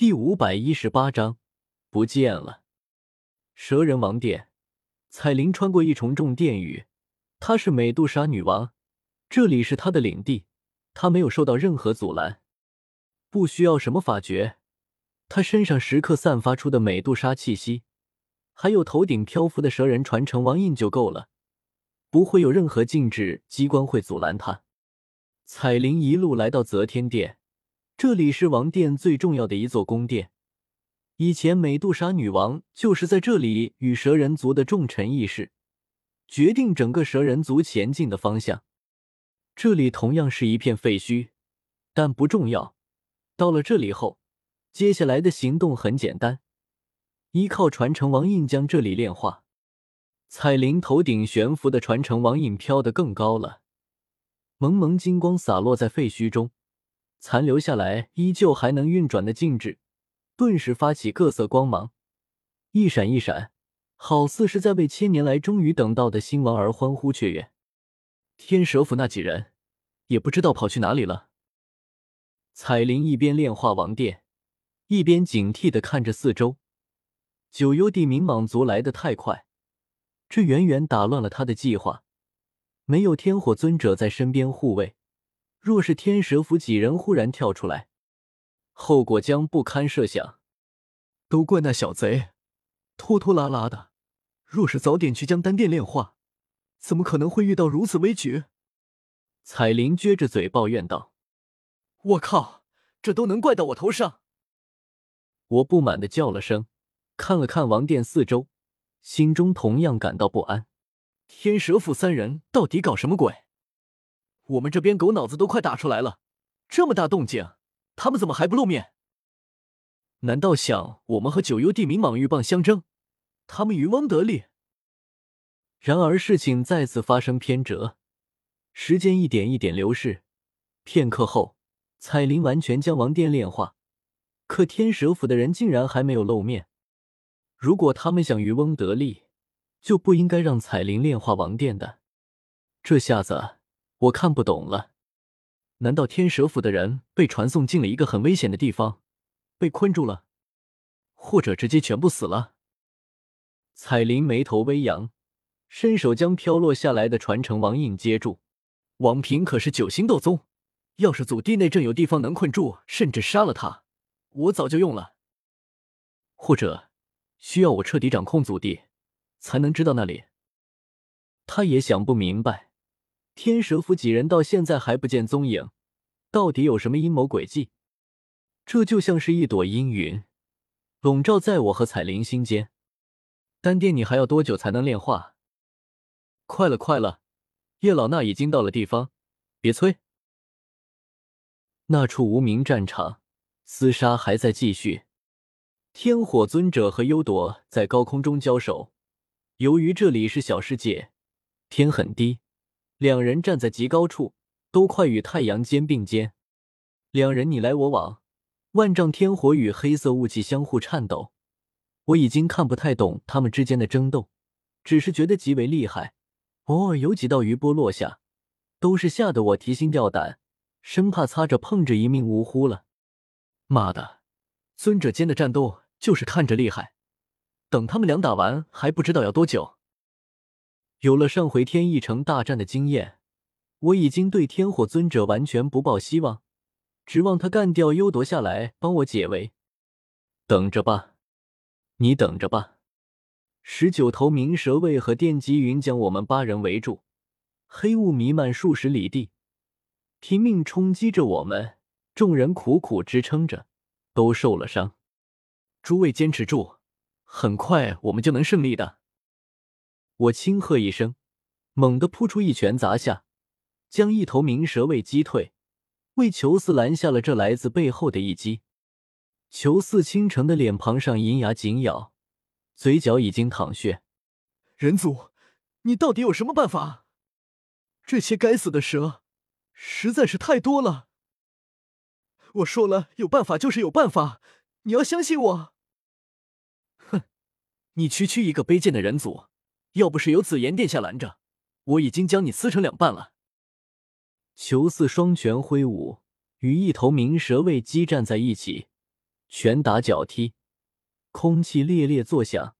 第五百一十八章不见了。蛇人王殿，彩铃穿过一重重殿宇，她是美杜莎女王，这里是她的领地，她没有受到任何阻拦，不需要什么法诀，她身上时刻散发出的美杜莎气息，还有头顶漂浮的蛇人传承王印就够了，不会有任何禁制机关会阻拦她。彩铃一路来到泽天殿。这里是王殿最重要的一座宫殿，以前美杜莎女王就是在这里与蛇人族的重臣议事，决定整个蛇人族前进的方向。这里同样是一片废墟，但不重要。到了这里后，接下来的行动很简单，依靠传承王印将这里炼化。彩铃头顶悬浮的传承王印飘得更高了，蒙蒙金光洒落在废墟中。残留下来依旧还能运转的禁制，顿时发起各色光芒，一闪一闪，好似是在为千年来终于等到的新王而欢呼雀跃。天蛇府那几人也不知道跑去哪里了。彩铃一边炼化王殿，一边警惕的看着四周。九幽地冥蟒族来的太快，这远远打乱了他的计划。没有天火尊者在身边护卫。若是天蛇府几人忽然跳出来，后果将不堪设想。都怪那小贼，拖拖拉拉的。若是早点去将丹殿炼化，怎么可能会遇到如此危局？彩铃撅着嘴抱怨道：“我靠，这都能怪到我头上！”我不满的叫了声，看了看王殿四周，心中同样感到不安。天蛇府三人到底搞什么鬼？我们这边狗脑子都快打出来了，这么大动静，他们怎么还不露面？难道想我们和九幽地冥蟒鹬蚌相争，他们渔翁得利？然而事情再次发生偏折，时间一点一点流逝。片刻后，彩铃完全将王殿炼化，可天蛇府的人竟然还没有露面。如果他们想渔翁得利，就不应该让彩铃炼化王殿的。这下子。我看不懂了，难道天蛇府的人被传送进了一个很危险的地方，被困住了，或者直接全部死了？彩铃眉头微扬，伸手将飘落下来的传承王印接住。王平可是九星斗宗，要是祖地内阵有地方能困住，甚至杀了他，我早就用了。或者需要我彻底掌控祖地，才能知道那里？他也想不明白。天蛇府几人到现在还不见踪影，到底有什么阴谋诡计？这就像是一朵阴云，笼罩在我和彩铃心间。丹殿，你还要多久才能炼化？快了，快了，叶老衲已经到了地方，别催。那处无名战场，厮杀还在继续。天火尊者和幽朵在高空中交手。由于这里是小世界，天很低。两人站在极高处，都快与太阳肩并肩。两人你来我往，万丈天火与黑色雾气相互颤抖。我已经看不太懂他们之间的争斗，只是觉得极为厉害。偶尔有几道余波落下，都是吓得我提心吊胆，生怕擦着碰着一命呜呼了。妈的，尊者间的战斗就是看着厉害，等他们俩打完还不知道要多久。有了上回天翼城大战的经验，我已经对天火尊者完全不抱希望，指望他干掉幽夺下来帮我解围。等着吧，你等着吧。十九头冥蛇卫和电击云将我们八人围住，黑雾弥漫数十里地，拼命冲击着我们。众人苦苦支撑着，都受了伤。诸位坚持住，很快我们就能胜利的。我轻喝一声，猛地扑出一拳砸下，将一头冥蛇卫击退，为裘四拦下了这来自背后的一击。裘四倾城的脸庞上银牙紧咬，嘴角已经淌血。人族，你到底有什么办法？这些该死的蛇实在是太多了。我说了，有办法就是有办法，你要相信我。哼，你区区一个卑贱的人族！要不是有紫炎殿下拦着，我已经将你撕成两半了。裘四双拳挥舞，与一头冥蛇卫激战在一起，拳打脚踢，空气猎猎作响。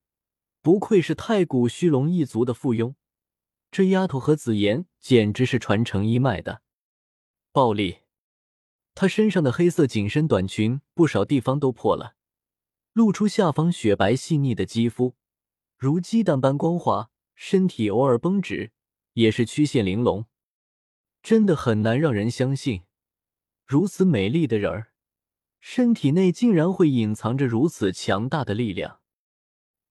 不愧是太古虚龙一族的附庸，这丫头和紫妍简直是传承一脉的。暴力，她身上的黑色紧身短裙不少地方都破了，露出下方雪白细腻的肌肤，如鸡蛋般光滑。身体偶尔绷直，也是曲线玲珑，真的很难让人相信，如此美丽的人儿，身体内竟然会隐藏着如此强大的力量。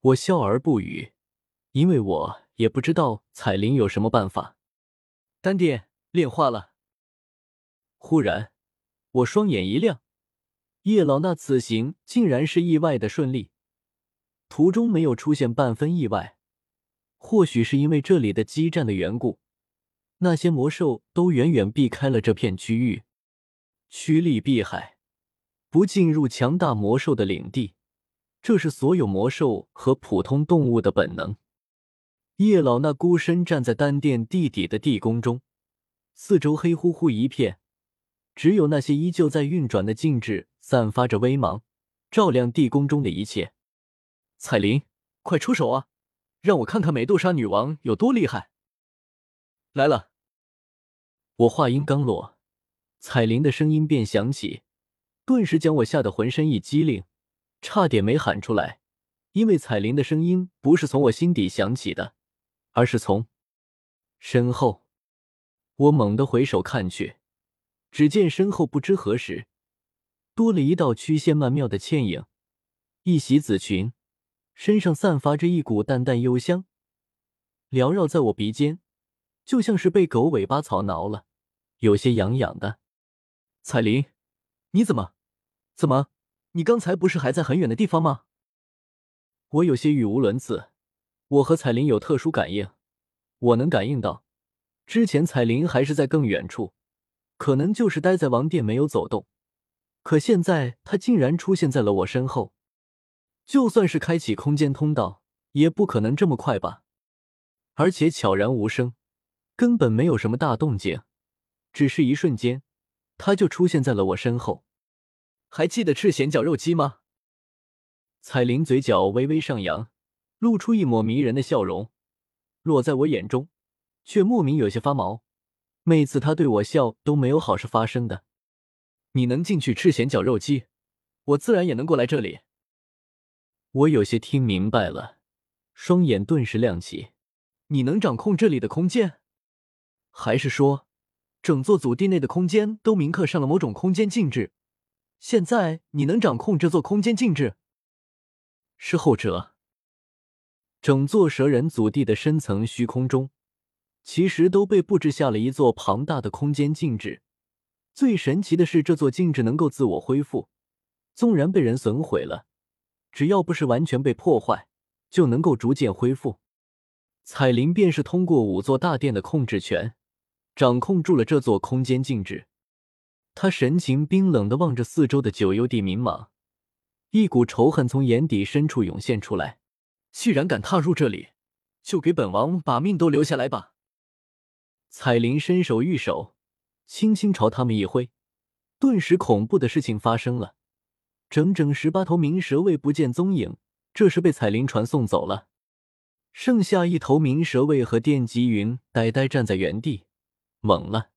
我笑而不语，因为我也不知道彩铃有什么办法。丹殿炼化了。忽然，我双眼一亮，叶老那此行竟然是意外的顺利，途中没有出现半分意外。或许是因为这里的激战的缘故，那些魔兽都远远避开了这片区域，趋利避害，不进入强大魔兽的领地，这是所有魔兽和普通动物的本能。叶老那孤身站在丹殿地底的地宫中，四周黑乎乎一片，只有那些依旧在运转的禁制散发着微芒，照亮地宫中的一切。彩铃，快出手啊！让我看看美杜莎女王有多厉害！来了。我话音刚落，彩铃的声音便响起，顿时将我吓得浑身一激灵，差点没喊出来。因为彩铃的声音不是从我心底响起的，而是从身后。我猛地回首看去，只见身后不知何时多了一道曲线曼妙的倩影，一袭紫裙。身上散发着一股淡淡幽香，缭绕在我鼻尖，就像是被狗尾巴草挠了，有些痒痒的。彩铃，你怎么？怎么？你刚才不是还在很远的地方吗？我有些语无伦次。我和彩铃有特殊感应，我能感应到，之前彩铃还是在更远处，可能就是待在王殿没有走动，可现在她竟然出现在了我身后。就算是开启空间通道，也不可能这么快吧？而且悄然无声，根本没有什么大动静，只是一瞬间，他就出现在了我身后。还记得赤藓绞肉机吗？彩铃嘴角微微上扬，露出一抹迷人的笑容，落在我眼中，却莫名有些发毛。每次他对我笑，都没有好事发生的。你能进去赤藓绞肉机，我自然也能过来这里。我有些听明白了，双眼顿时亮起。你能掌控这里的空间，还是说，整座祖地内的空间都铭刻上了某种空间禁制？现在你能掌控这座空间禁制？是后者。整座蛇人祖地的深层虚空中，其实都被布置下了一座庞大的空间禁制。最神奇的是，这座禁制能够自我恢复，纵然被人损毁了。只要不是完全被破坏，就能够逐渐恢复。彩铃便是通过五座大殿的控制权，掌控住了这座空间静止。他神情冰冷的望着四周的九幽地冥蟒，一股仇恨从眼底深处涌现出来。既然敢踏入这里，就给本王把命都留下来吧！彩铃伸手玉手，轻轻朝他们一挥，顿时恐怖的事情发生了。整整十八头冥蛇卫不见踪影，这是被彩铃传送走了。剩下一头冥蛇卫和电极云呆呆站在原地，懵了。